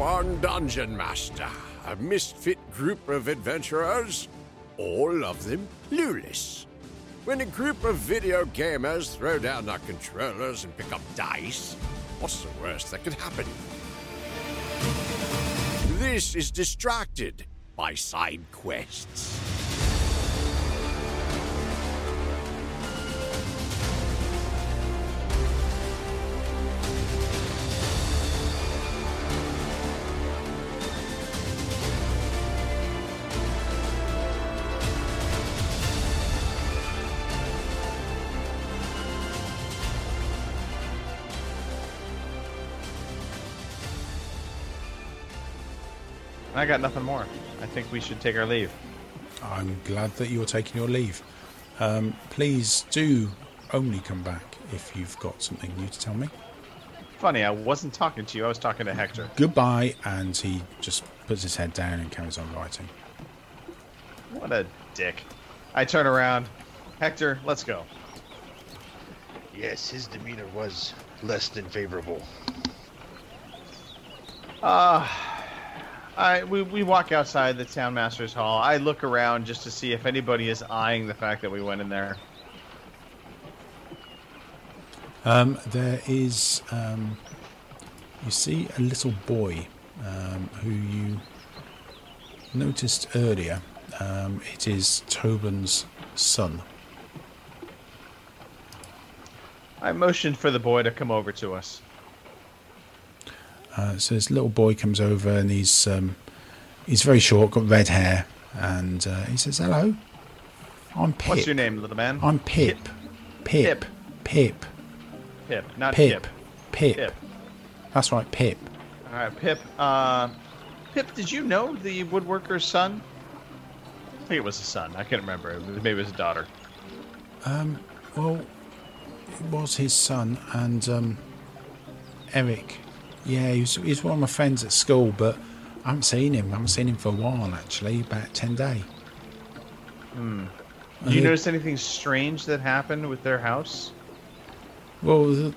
one dungeon master, a misfit group of adventurers, all of them clueless. When a group of video gamers throw down their controllers and pick up dice, what's the worst that could happen? This is distracted by side quests. I got nothing more. I think we should take our leave. I'm glad that you're taking your leave. Um, please do only come back if you've got something new to tell me. Funny, I wasn't talking to you. I was talking to Hector. Goodbye, and he just puts his head down and carries on writing. What a dick. I turn around. Hector, let's go. Yes, his demeanor was less than favorable. Uh, I we, we walk outside the town master's hall. I look around just to see if anybody is eyeing the fact that we went in there. Um, there is, um, you see a little boy um, who you noticed earlier. Um, it is Tobin's son. I motioned for the boy to come over to us. Uh, so this little boy comes over and he's um, he's very short, got red hair, and uh, he says, "Hello, I'm Pip. What's your name, little man? I'm Pip. Pip. Pip. Pip, not Pip. Pip. Pip. Pip. That's right, Pip. All right, Pip. Uh, Pip, did you know the woodworker's son? I think it was a son. I can't remember. Maybe it was a daughter. Um, well, it was his son, and um, Eric. Yeah, he was, he's one of my friends at school, but I haven't seen him. I haven't seen him for a while, actually, about 10 days. Hmm. Did you notice anything strange that happened with their house? Well,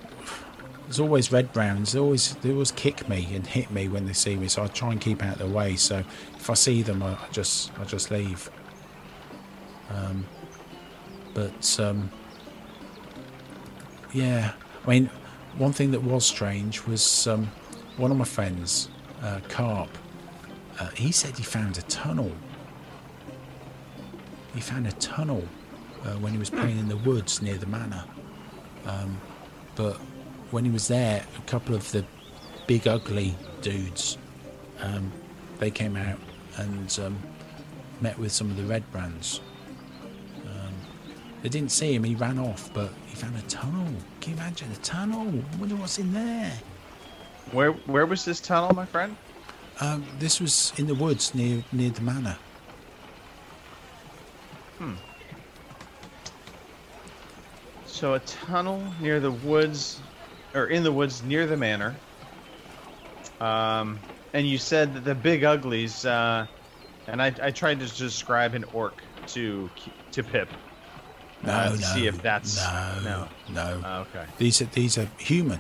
there's always red brands. They always they always kick me and hit me when they see me, so I try and keep out of their way. So if I see them, I, I just I just leave. Um, but um, yeah, I mean, one thing that was strange was um, one of my friends, uh, Carp. Uh, he said he found a tunnel. He found a tunnel uh, when he was playing in the woods near the manor. Um, but when he was there, a couple of the big ugly dudes, um, they came out and um, met with some of the red brands. They didn't see him; he ran off. But he found a tunnel. Can you imagine a tunnel? I wonder what's in there. Where where was this tunnel, my friend? Um, this was in the woods near near the manor. Hmm. So a tunnel near the woods, or in the woods near the manor. Um, and you said that the big uglies, uh, and I, I tried to describe an orc to to Pip. No, uh, no, see if that's no, no. no. Oh, okay. These are these are human,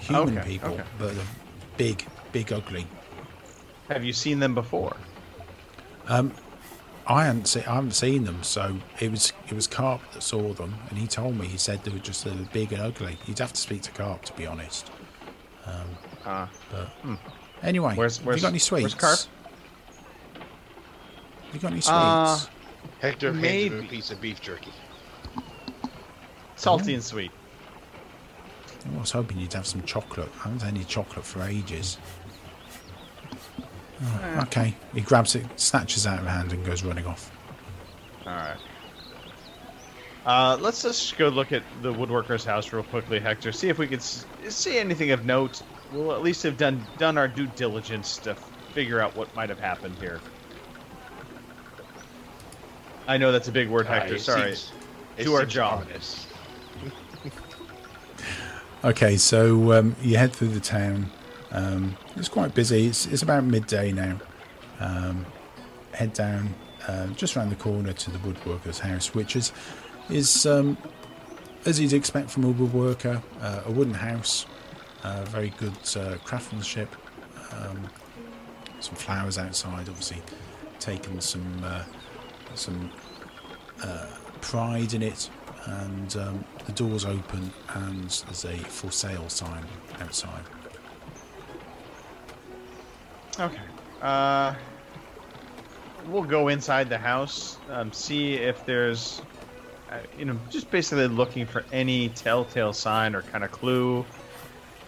human Okay, people, okay. but big, big, ugly. Have you seen them before? Um, I haven't seen I haven't seen them, so it was it was Carp that saw them, and he told me he said they were just a little big and ugly. You'd have to speak to Carp to be honest. Um, Ah. but Hmm. anyway, Where's- have where's- you got any sweets? where's Carp? You got any sweets? Uh, Hector handed him a piece of beef jerky. Salty and sweet. I was hoping you'd have some chocolate. I haven't had any chocolate for ages. Oh, okay, he grabs it, snatches it out of her hand, and goes running off. All right. Uh, let's just go look at the woodworker's house real quickly, Hector. See if we can s- see anything of note. We'll at least have done done our due diligence to figure out what might have happened here. I know that's a big word, Hector. it Sorry. seems- it Do our job. Okay, so um, you head through the town. Um, it's quite busy. It's, it's about midday now. Um, head down uh, just around the corner to the woodworker's house, which is is um, as you'd expect from a woodworker, uh, a wooden house, uh, very good uh, craftsmanship. um, some flowers outside. Obviously, taken some uh, some uh, pride in it, and um, the doors open, and there's a for sale sign outside. Okay. Uh, we'll go inside the house, um, see if there's, uh, you know, just basically looking for any telltale sign or kind of clue.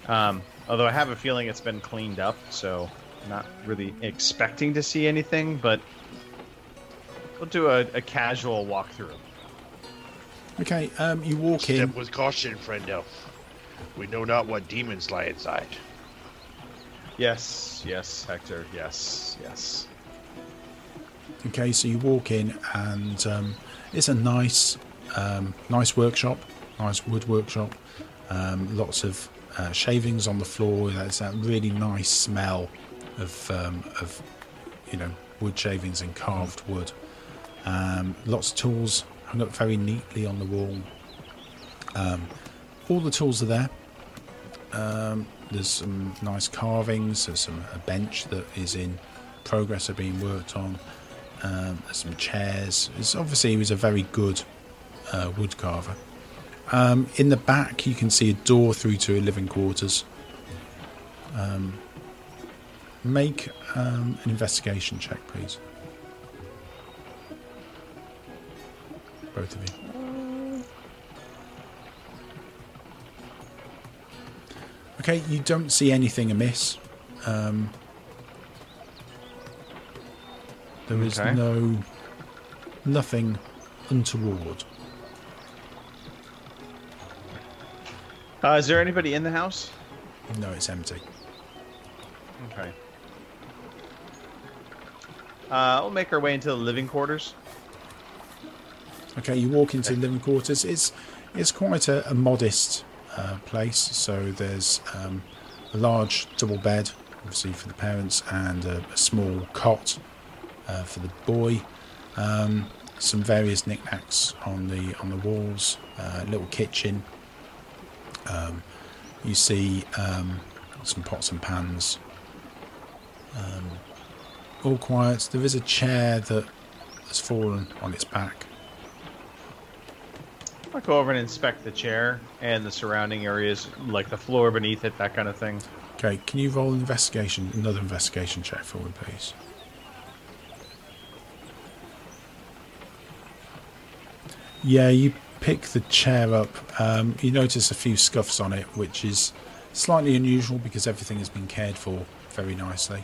Um, although I have a feeling it's been cleaned up, so not really expecting to see anything, but we'll do a, a casual walkthrough. Okay, um, you walk in. Step with caution, friend elf. We know not what demons lie inside. Yes, yes, Hector. Yes, yes. Okay, so you walk in, and um, it's a nice, um, nice workshop, nice wood workshop. Um, lots of uh, shavings on the floor. There's that really nice smell of, um, of, you know, wood shavings and carved wood. Um, lots of tools hung up very neatly on the wall. Um, all the tools are there. Um, there's some nice carvings. There's some a bench that is in progress of being worked on. Um, there's some chairs. It's obviously he was a very good uh, wood carver. Um, in the back, you can see a door through to a living quarters. Um, make um, an investigation check, please. Both of you. Okay, you don't see anything amiss. Um, there is Okay. no nothing untoward. Uh, is there anybody in the house? No, it's empty. Okay. Uh, we'll make our way into the living quarters. Okay, you walk into the living quarters. It's it's quite a, a modest uh, place. So there's um, a large double bed, obviously for the parents, and a, a small cot uh, for the boy. Um, some various knickknacks on the on the walls. Uh, a little kitchen. Um, you see um, some pots and pans. Um, all quiet. There is a chair that has fallen on its back. I'll go over and inspect the chair and the surrounding areas, like the floor beneath it, that kind of thing. Okay, can you roll an investigation, another investigation check for me, please? Yeah, you pick the chair up. Um, you notice a few scuffs on it, which is slightly unusual because everything has been cared for very nicely.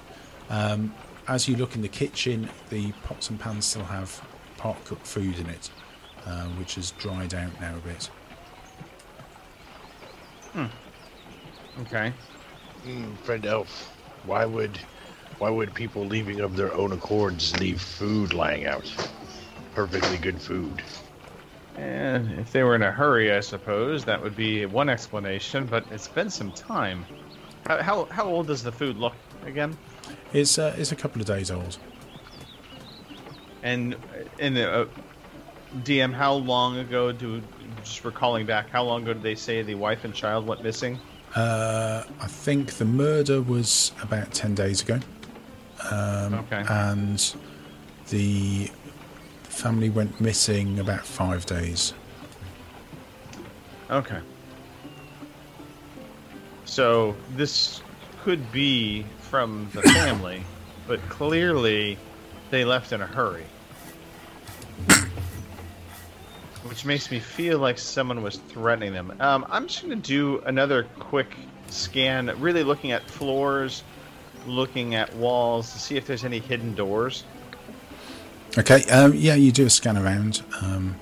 Um, as you look in the kitchen, the pots and pans still have part cooked food in it, uh, which has dried out now a bit. Hmm. Okay. Hmm, friend elf, why would why would people leaving of their own accords leave food lying out? Perfectly good food. And if they were in a hurry, I suppose that would be one explanation. But it's been some time. How how, how old does the food look again? It's uh, it's a couple of days old. And in the uh, DM, how long ago do just recalling back? How long ago did they say the wife and child went missing? Uh, I think the murder was about 10 days ago. Um, Okay. And the family went missing about five days. Okay. So this could be from the family, but clearly they left in a hurry. Which makes me feel like someone was threatening them. Um, I'm just going to do another quick scan, really looking at floors, looking at walls to see if there's any hidden doors. Okay, um, yeah, you do a scan around. Um,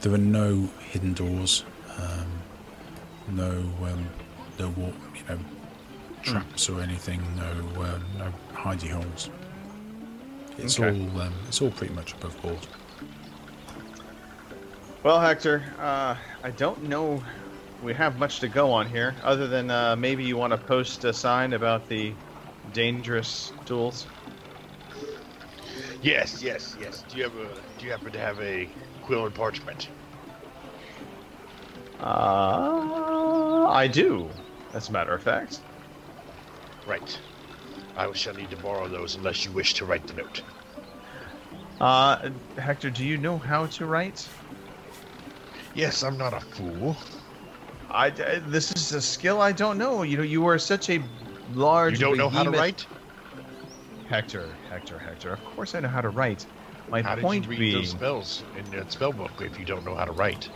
there are no hidden doors, um, no, um, no, you know, traps or anything, no, uh, no hidey holes. It's Okay. all, um, it's all pretty much above board. Well, Hector, uh, I don't know we have much to go on here, other than uh, maybe you want to post a sign about the dangerous duels. Yes, yes, yes. Do you have a do you happen to have a quill and parchment? Uh, I do, as a matter of fact. Right. I shall need to borrow those unless you wish to write the note. Uh, Hector, do you know how to write? Yes, I'm not a fool. I, I- this is a skill I don't know. You know, you are such a large. You don't know how to write? Hector, Hector, Hector. Of course I know how to write. My How point did you read being, those spells in the spell book if you don't know how to write?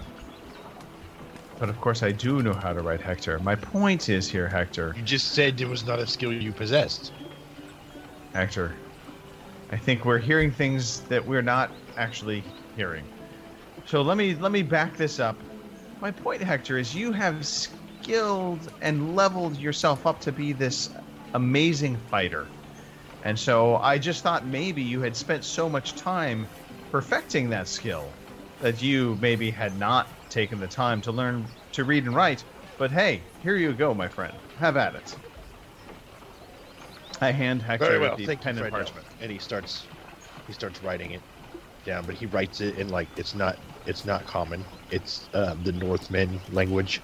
but of course I do know how to write, Hector. My point is here, Hector. You just said it was not a skill you possessed. Hector, I think we're hearing things that we're not actually hearing. So let me let me back this up. My point, Hector, is you have skilled and leveled yourself up to be this amazing fighter. And so I just thought maybe you had spent so much time perfecting that skill that you maybe had not taken the time to learn to read and write. But hey, here you go, my friend. Have at it. I hand Hector Very well, the thank pen and parchment. And he starts, he starts writing it down, but he writes it in like it's not, it's not common. It's uh, the Northmen language.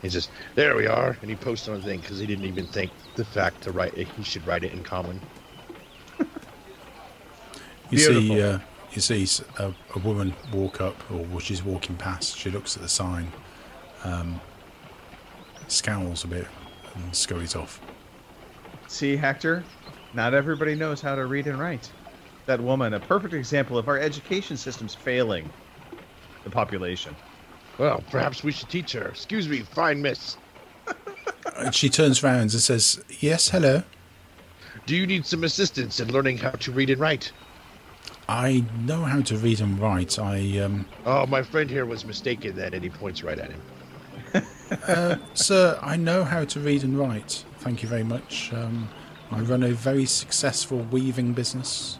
He says, "There we are," and he posts on the thing because he didn't even think the fact to write it. He should write it in common. You see, Beautiful. uh, you see s- a, a woman walk up, or she's walking past. She looks at the sign, um, scowls a bit, and scurries off. See, Hector, not everybody knows how to read and write. That woman, a perfect example of our education system's failing the population. Well, perhaps we should teach her. Excuse me, fine miss. And she turns round and says, "Yes, hello. Do you need some assistance in learning how to read and write? I know how to read and write. I, um, Oh, my friend here was mistaken then, and he points right at him. sir, I know how to read and write. Thank you very much. Um, I run a very successful weaving business.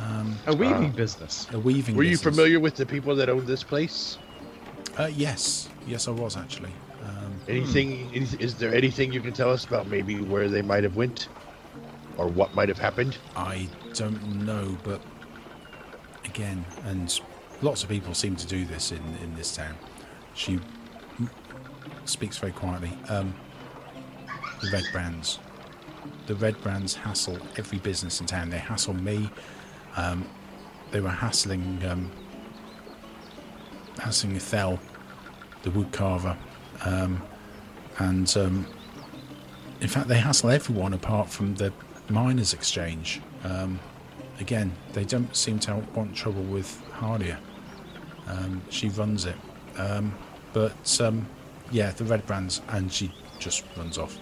A weaving business. A weaving. Were you business. familiar with the people that owned this place? Uh, yes, yes, I was actually. Um, Anything? any- Is there anything you can tell us about maybe where they might have went, or what might have happened? I don't know, but again, and lots of people seem to do this in, in this town. She speaks very quietly. Um, the Red Brands. The Red Brands hassle every business in town. They hassle me. Um, they were hassling, um, hassling Ethel, the woodcarver. Um, and um, in fact, they hassle everyone apart from the miners' exchange. Um, again, they don't seem to want trouble with Hardia. Um, she runs it. But yeah, the red brands, and she just runs off.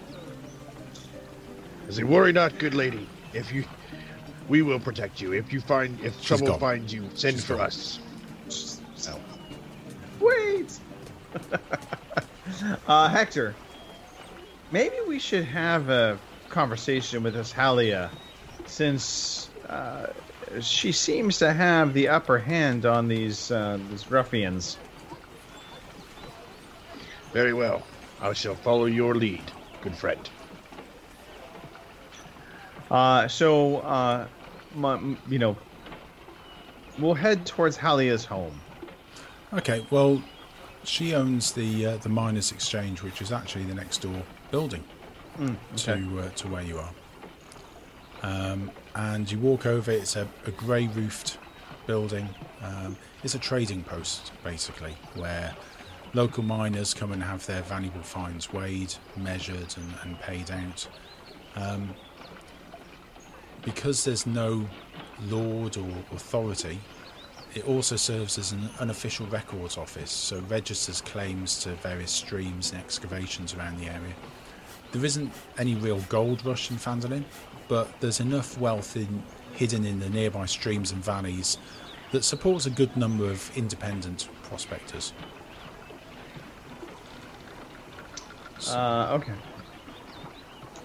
I say, worry not, good lady. If you, we will protect you. If you find, if She's trouble gone. finds you, send She's for gone. us. So, Wait! uh, Hector, maybe we should have a conversation with this Halia, since uh, she seems to have the upper hand on these uh, these ruffians. Very well. I shall follow your lead, good friend. Uh, so, uh, my, you know, we'll head towards Halia's home. okay, well, she owns the uh, the miners' exchange, which is actually the next door building to uh, to where you are. Um, and you walk over. It's a, a grey roofed building. Um, it's a trading post basically, where local miners come and have their valuable finds weighed, measured, and, and paid out. Um, because there's no lord or authority, it also serves as an unofficial records office, so registers claims to various streams and excavations around the area. There isn't any real gold rush in Phandalin, but there's enough wealth in, hidden in the nearby streams and valleys that supports a good number of independent prospectors. Uh, okay.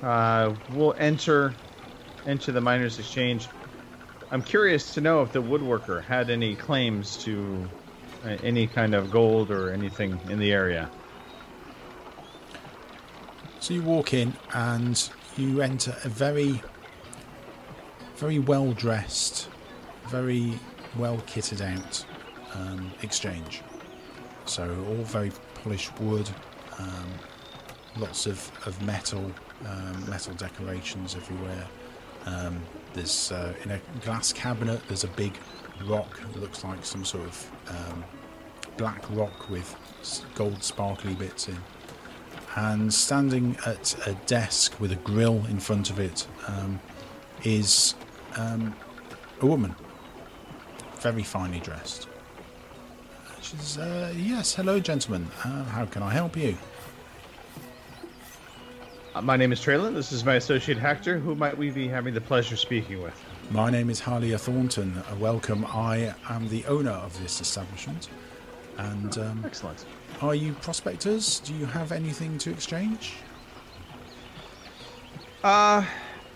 Uh, we'll enter into the miners' exchange. I'm curious to know if the woodworker had any claims to uh, any kind of gold or anything in the area. So you walk in and you enter a very, very well dressed, very well kitted out um, exchange. So all very polished wood, um, lots of, of metal, um, metal decorations everywhere. Um, there's uh, in a glass cabinet. There's a big rock. that looks like some sort of um, black rock with gold sparkly bits in. And standing at a desk with a grill in front of it um, is um, a woman, very finely dressed. She says, uh, "Yes, hello, gentlemen. Uh, how can I help you?" Uh, my name is Traylon. This is my associate Hector. Who might we be having the pleasure of speaking with? My name is Halia Thornton. Uh, welcome. I am the owner of this establishment. And um, Excellent. are you prospectors? Do you have anything to exchange? Uh,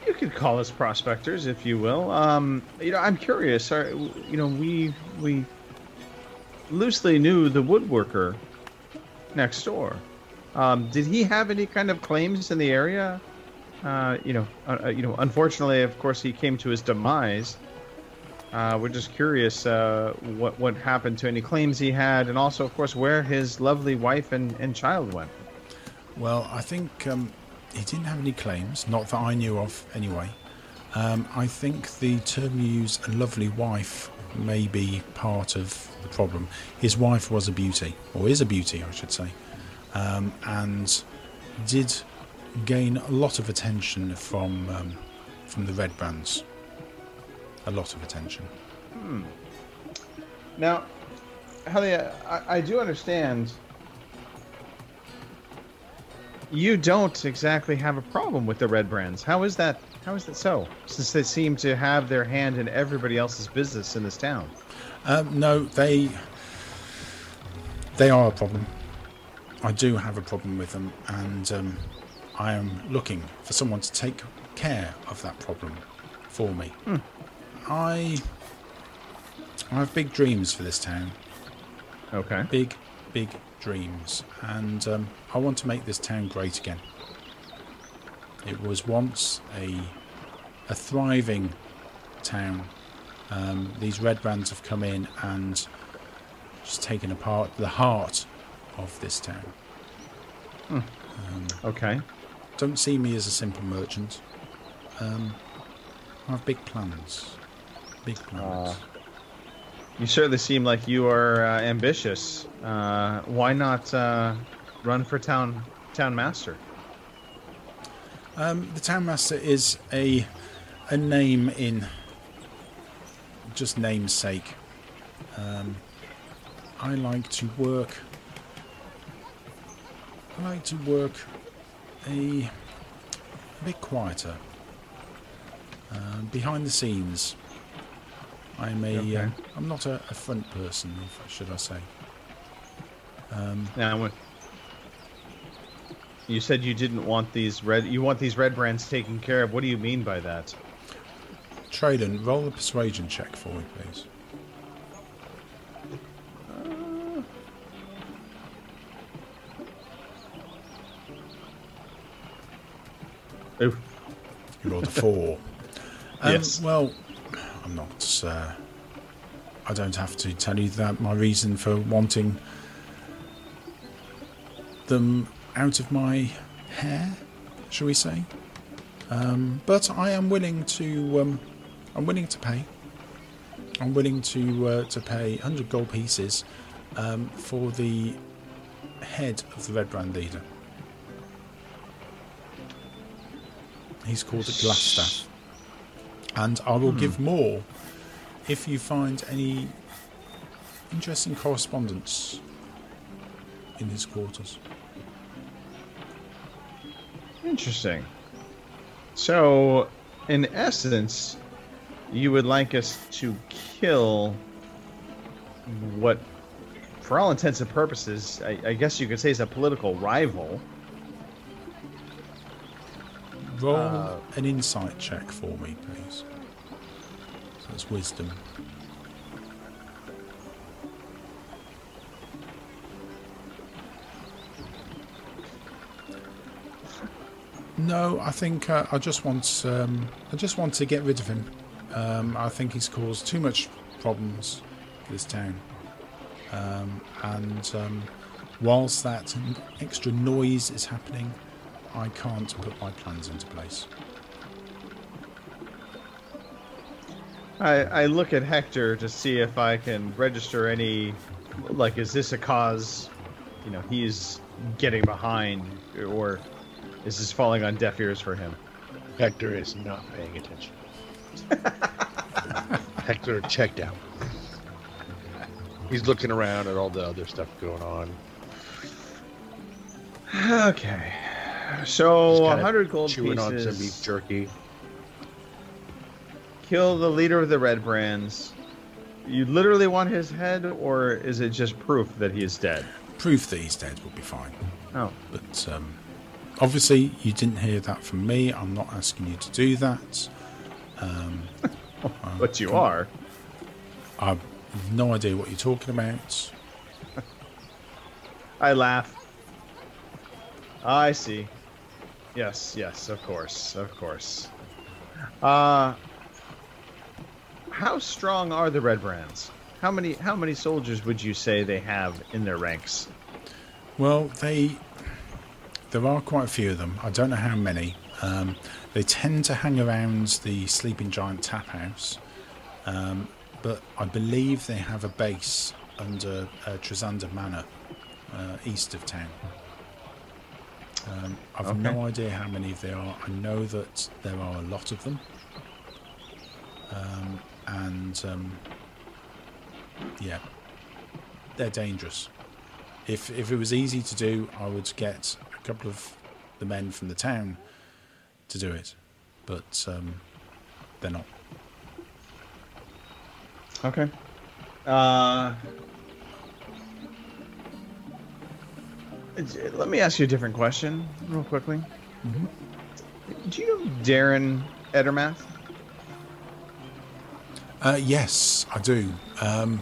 you could call us prospectors, if you will. Um, you know, I'm curious. Are, you know, we we loosely knew the woodworker next door. Um, did he have any kind of claims in the area? Uh, you know, uh, uh, you know. Unfortunately, of course, he came to his demise. Uh, we're just curious uh, what what happened to any claims he had, and also, of course, where his lovely wife and, and child went. Well, I think um, he didn't have any claims, not that I knew of anyway. Um, I think the term you use, a lovely wife, may be part of the problem. His wife was a beauty, or is a beauty, I should say, um, and did gain a lot of attention from um, from the red bands. A lot of attention. Now, Halia, I, I do understand you don't exactly have a problem with the red brands. How is that? How is that so? Since they seem to have their hand in everybody else's business in this town. Um, no, they they are a problem. I do have a problem with them, and um, I am looking for someone to take care of that problem for me. I I have big dreams for this town. Okay. Big, big dreams, and um, I want to make this town great again. It was once a a thriving town. Um, these red brands have come in and just taken apart the heart of this town. Okay. Don't see me as a simple merchant. Um, I have big plans. Big plans. You certainly seem like you are uh, ambitious. Uh, why not uh, run for town town master? Um, the town master is a a name in just namesake. Um, I like to work. I like to work a, a bit quieter. Um, behind the scenes, I'm a. Okay. am not a, a front person, if, should I say? Um, Now, you said you didn't want these red, you want these red brands taken care of. What do you mean by that? Traden, roll a persuasion check for me, please. You rolled a four. Um, Yes. Well, I'm not. Uh, I don't have to tell you that my reason for wanting them out of my hair, shall we say? Um, but I am willing to. Um, I'm willing to pay. I'm willing to uh, to pay 100 gold pieces um, for the head of the Red Brand leader. He's called a Glasstaff. And I will give hmm. more if you find any interesting correspondence in his quarters. Interesting. So, in essence, you would like us to kill what, for all intents and purposes, I, I guess you could say is a political rival. Roll Uh, an insight check for me, please. So it's wisdom. No, I think uh, I just want um, I just want to get rid of him. Um, I think he's caused too much problems for this town, um, and um, whilst that extra noise is happening, I can't put my plans into place. I, I look at Hector to see if I can register any, like, is this a cause, you know, he's getting behind, or is this falling on deaf ears for him? Hector is not paying attention. Hector checked out. He's looking around at all the other stuff going on. Okay. So, a 100 gold chewing on some beef jerky. Kill the leader of the Red Brands. You literally want his head, or is it just proof that he is dead? Proof that he's dead would be fine. Oh. But um, obviously, you didn't hear that from me. I'm not asking you to do that. Um, But you are. I've no idea what you're talking about. I laugh. I see. Yes, yes, of course, of course. Uh how strong are the Red Brands? How many how many soldiers would you say they have in their ranks? Well, they there are quite a few of them. I don't know how many. Um, they tend to hang around the Sleeping Giant Tap House, um, but I believe they have a base under uh, Manor, uh, east of town. Um, I've no idea how many there are. I know that there are a lot of them, um, and um, yeah, they're dangerous. If if it was easy to do, I would get a couple of the men from the town to do it, but um, they're not. Okay. Uh let me ask you a different question real quickly. Do you know Daran Edermath? Uh, yes, I do. Um,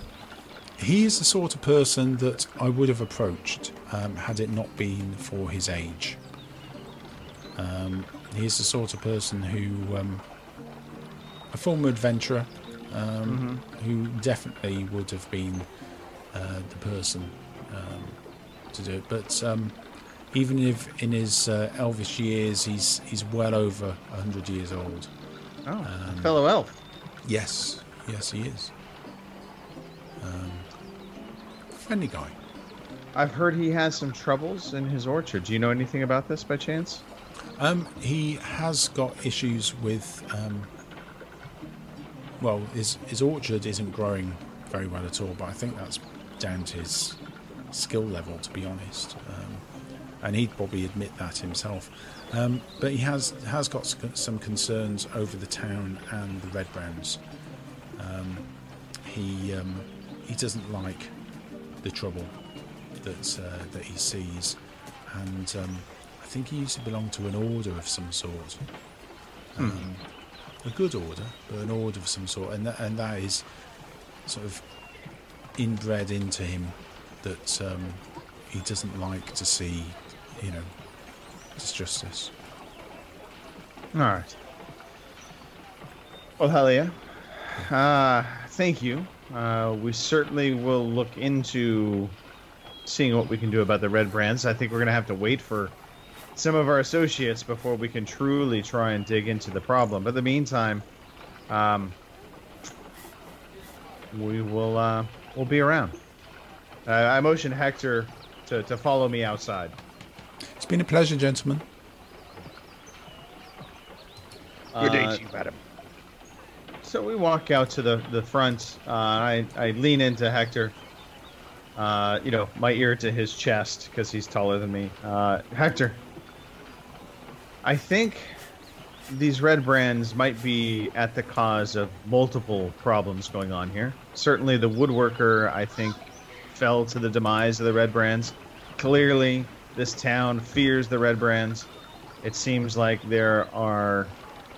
he is the sort of person that I would have approached um, had it not been for his age. Um, he is the sort of person who, um, a former adventurer, um, who definitely would have been uh, the person um, to do it. But um, even if in his uh, elvish years, he's he's well over hundred years old. Oh, Um, fellow elf. Yes, yes, he is. Um, friendly guy. I've heard he has some troubles in his orchard. Do you know anything about this by chance? Um, he has got issues with. Um, well, his his orchard isn't growing very well at all, but I think that's down to his skill level, to be honest. Um, and he'd probably admit that himself. Um, but he has has got some concerns over the town and the Red Brands. Um, he um, he doesn't like the trouble that uh, that he sees, and um, I think he used to belong to an order of some sort. Um, a good order, but an order of some sort, and that, and that is sort of inbred into him that um, he doesn't like to see, you know, disjustice. All right. Well, yeah. Uh, thank you. Uh, we certainly will look into seeing what we can do about the red brands. I think we're going to have to wait for some of our associates before we can truly try and dig into the problem. But in the meantime, um, we will uh, we'll be around. Uh, I motion Hector to, to follow me outside. It's been a pleasure, gentlemen. Good day Uh, to you, madam. So we walk out to the the front. Uh, I I lean into Hector. Uh, you know, my ear to his chest because he's taller than me. Uh, Hector, I think these red brands might be at the cause of multiple problems going on here. Certainly, the woodworker I think fell to the demise of the red brands. Clearly, this town fears the red brands. It seems like there are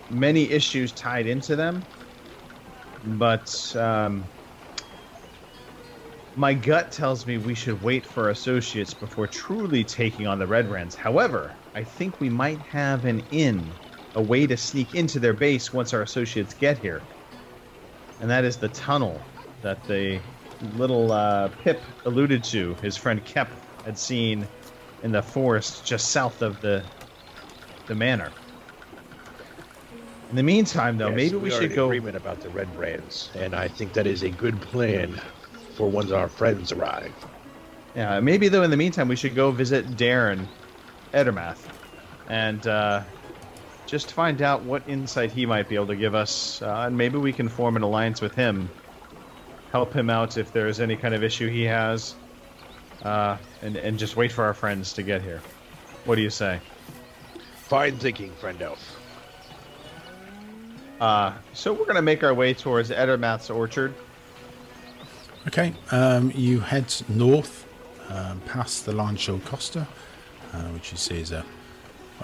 many issues tied into them but um, my gut tells me we should wait for associates before truly taking on the Red Brands. However, I think we might have an in, a way to sneak into their base once our associates get here, and that is the tunnel that the little uh, Pip alluded to. His friend Kep had seen in the forest just south of the the manor. In the meantime, though, Yes, maybe we, are should go. agreement about the red brands, and I think that is a good plan for once our friends arrive. Yeah, maybe though. In the meantime, we should go visit Daran Edermath, and uh, just find out what insight he might be able to give us, uh, and maybe we can form an alliance with him, help him out if there is any kind of issue he has, uh, and and just wait for our friends to get here. What do you say? Fine thinking, friend elf. Uh, so we're gonna make our way towards Edermath's orchard. Okay, um, you head north um, past the Lancho Costa, uh, which you see is a,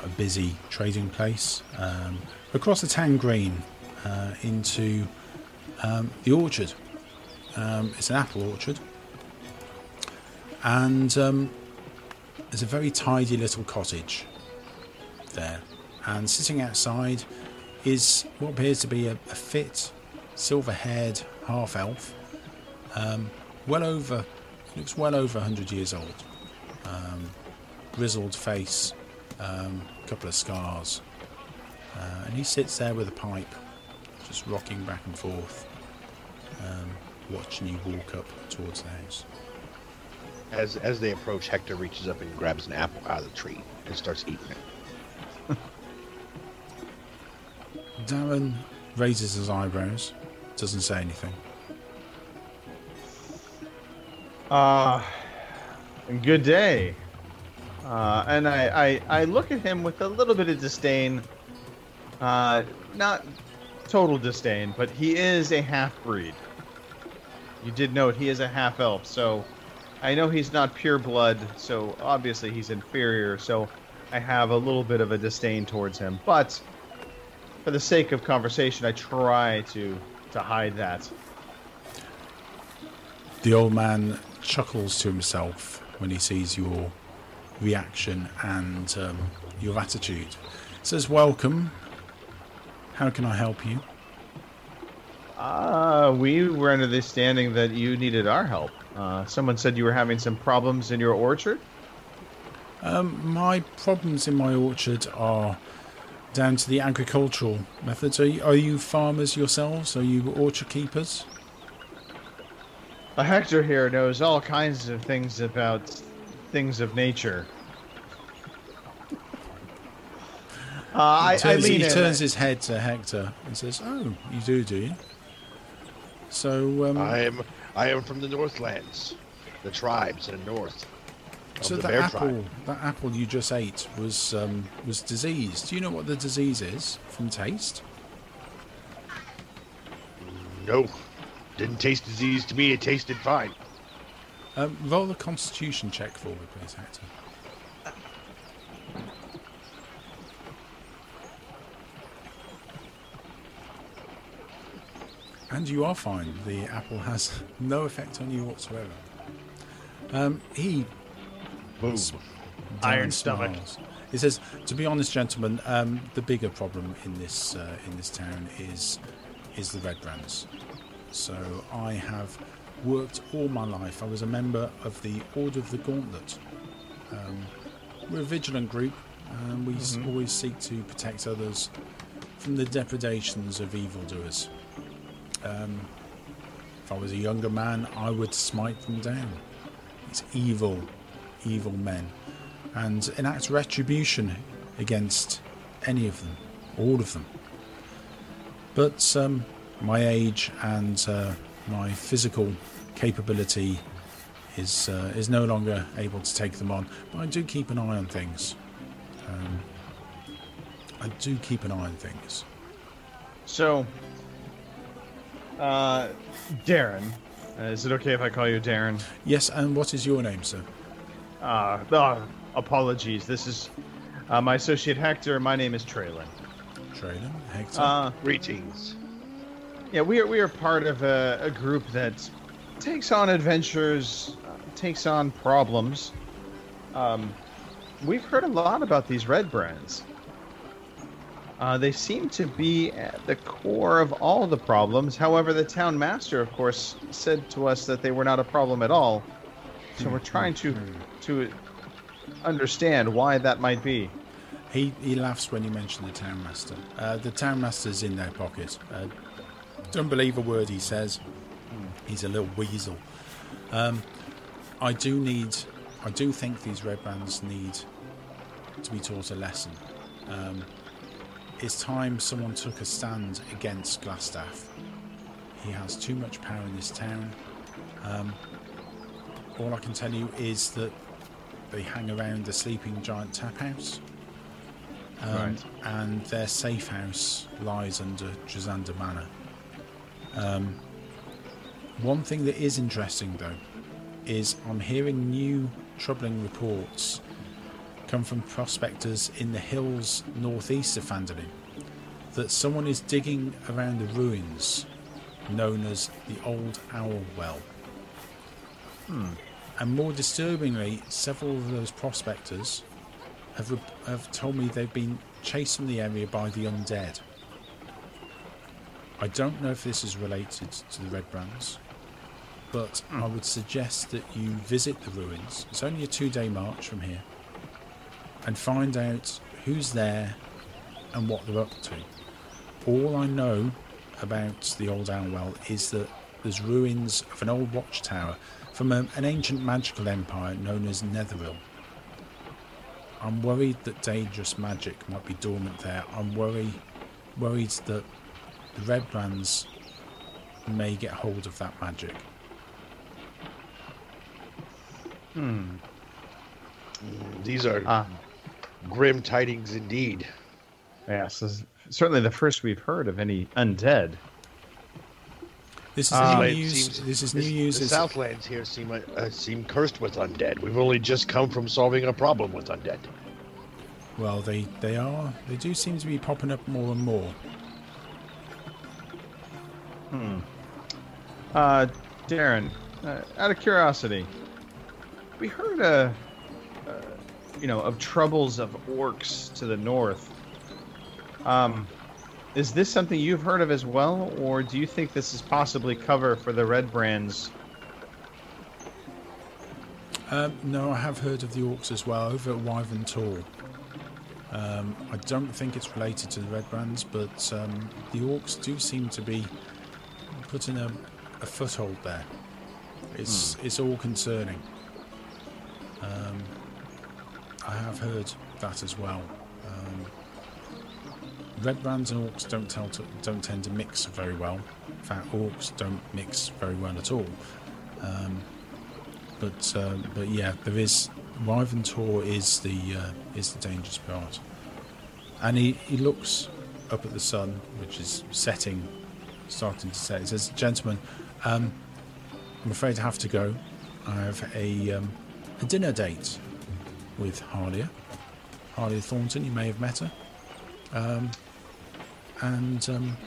a busy trading place, um, across the town green uh, into um, the orchard. Um, it's an apple orchard, and um, there's a very tidy little cottage there. And sitting outside is what appears to be a, a fit, silver haired half elf um, well over, looks well over 100 years old. Um, grizzled face, um, couple of scars. Uh, and he sits there with a pipe, just rocking back and forth, um, watching you walk up towards the house. As as they approach, Hector reaches up and grabs an apple out of the tree and starts eating it. Daran raises his eyebrows, doesn't say anything. Uh, good day. Uh, and I, I, I look at him with a little bit of disdain. Uh, not total disdain, but he is a half breed. You did note he is a half elf, so I know he's not pure blood, so obviously he's inferior, so I have a little bit of a disdain towards him. But for the sake of conversation, I try to, to hide that. The old man chuckles to himself when he sees your reaction and um, your attitude. Says, Welcome. How can I help you? Uh, we were under the standing that you needed our help. Uh, someone said you were having some problems in your orchard. Um, my problems in my orchard are down to the agricultural methods. Are you, are you farmers yourselves? Are you orchard keepers? Uh, Hector here knows all kinds of things about things of nature. Uh, I, I turns, lean he turns his head to Hector and says, "Oh, you do, do you?" So, um, I am I am from the Northlands, the tribes in the north. So the that apple, tribe. that apple you just ate was um, was diseased. Do you know what the disease is from taste? No, didn't taste disease to me. It tasted fine. Um, roll a Constitution check for me, please, Hector. And you are fine. The apple has no effect on you whatsoever. Um, he Boom. Iron Daran stomach. smiles. He says, "To be honest, gentlemen, um, the bigger problem in this uh, in this town is is the red brands. So I have worked all my life. I was a member of the Order of the Gauntlet. Um, we're a vigilant group, and we s always seek to protect others from the depredations of evildoers. Um, if I was a younger man, I would smite them down. It's evil, evil men, and enact retribution against any of them, all of them. But um, my age and uh, my physical capability is uh, is no longer able to take them on. But I do keep an eye on things. Um, I do keep an eye on things. So, uh, Daran, uh, is it okay if I call you Daran? Yes, and what is your name, sir? Uh, uh apologies. This is uh, my associate Hector. My name is Traylon. Traylon, Hector. Uh, Greetings. Yeah, we are we are part of a, a group that takes on adventures, uh, takes on problems. Um, we've heard a lot about these red brands. Uh, they seem to be at the core of all the problems. However, the town master, of course, said to us that they were not a problem at all. So we're trying to to understand why that might be. He he laughs when you mention the town master. Uh, the town master's in their pocket. Uh, don't believe a word he says. He's a little weasel. Um, I do need. I do think these red bands need to be taught a lesson. Um, it's time someone took a stand against Glasstaff. He has too much power in this town. Um, all I can tell you is that they hang around the sleeping giant tap house. Um, Right. And their safe house lies under Tresendar Manor. Um, one thing that is interesting, though, is I'm hearing new troubling reports come from prospectors in the hills northeast of Phandalin that someone is digging around the ruins known as the Old Owl Well. Hmm. And more disturbingly, several of those prospectors have, have told me they've been chased from the area by the undead. I don't know if this is related to the Red Brands, but hmm. I would suggest that you visit the ruins. It's only a two day march from here, and find out who's there and what they're up to. All I know about the old Owl is that there's ruins of an old watchtower from a, an ancient magical empire known as Netheril. I'm worried that dangerous magic might be dormant there. I'm worried, worried that the Red Brands may get hold of that magic. Hmm. These are Ah, grim tidings indeed. yes, this is certainly the first we've heard of any undead. This is Ah. new news. seems- this is new news. The It's- Southlands here seem uh, seem cursed with undead. We've only just come from solving a problem with undead. Well, they they are. They do seem to be popping up more and more. Hmm. Uh, Daran, uh, out of curiosity, we heard uh, uh, you know, of troubles of orcs to the north. Um, is this something you've heard of as well, or do you think this is possibly cover for the Red Brands? Um, no, I have heard of the orcs as well over at Wyvern Tor. Um, I don't think it's related to the Red Brands, but um, the orcs do seem to be putting a, a foothold there. It's it's all concerning. Um, I have heard that as well. Um, Red Brands and orcs don't to, don't tend to mix very well. In fact, orcs don't mix very well at all. Um, but um, but yeah, there is Wyvern Tor is the uh, is the dangerous part, and he, he looks up at the sun, which is setting, starting to set. He says, "Gentlemen, um, I'm afraid I have to go. I have a um, a dinner date with Halia, Halia Thornton. You may have met her, um, and um,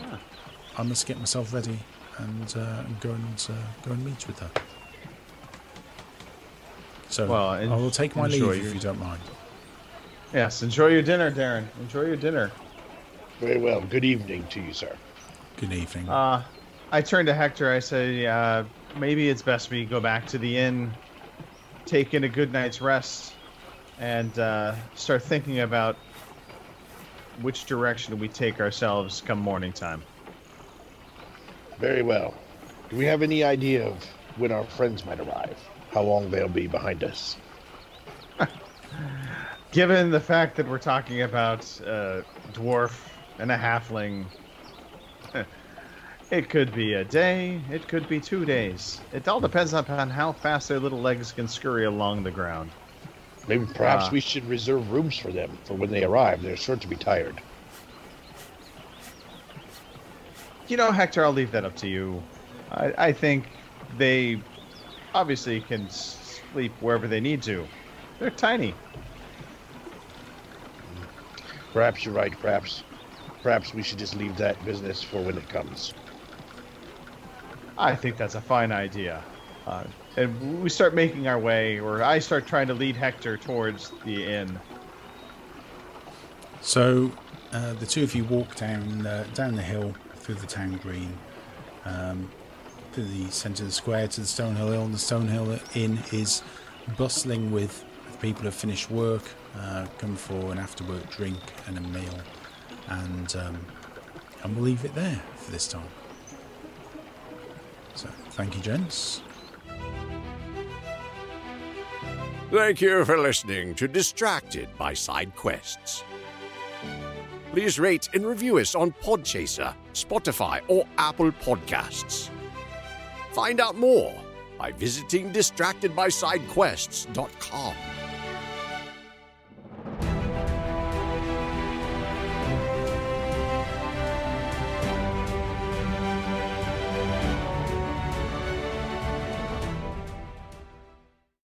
I must get myself ready and, uh, and go and uh, go and meet with her." So Well, I will take my enjoy leave if you don't mind. Yes, enjoy your dinner, Daran. Enjoy your dinner. Very well. Good evening to you, sir. Good evening. Uh, I turn to Hector. I say, uh, maybe it's best we go back to the inn, take in a good night's rest, and uh, start thinking about which direction we take ourselves come morning time. Very well. Do we have any idea of when our friends might arrive? How long they'll be behind us? Given the fact that we're talking about a dwarf and a halfling, it could be a day, it could be two days. It all depends upon how fast their little legs can scurry along the ground. Maybe perhaps Ah. we should reserve rooms for them for when they arrive. They're sure to be tired. You know, Hector, I'll leave that up to you. I, I think they obviously can sleep wherever they need to. They're tiny. Perhaps you're right. Perhaps, perhaps we should just leave that business for when it comes. I think that's a fine idea. Uh, and we start making our way, or I start trying to lead Hector towards the inn. So uh, the two of you walk down uh, down the hill through the town green, um, through the centre of the square to the Stonehill Inn. The Stonehill Inn is bustling with people who've finished work, uh, come for an after work drink and a meal, and um, and we'll leave it there for this time. So, thank you, gents. Thank you for listening to Distracted by Side Quests. Please rate and review us on Podchaser, Spotify, or Apple Podcasts. Find out more by visiting distractedbysidequests.com.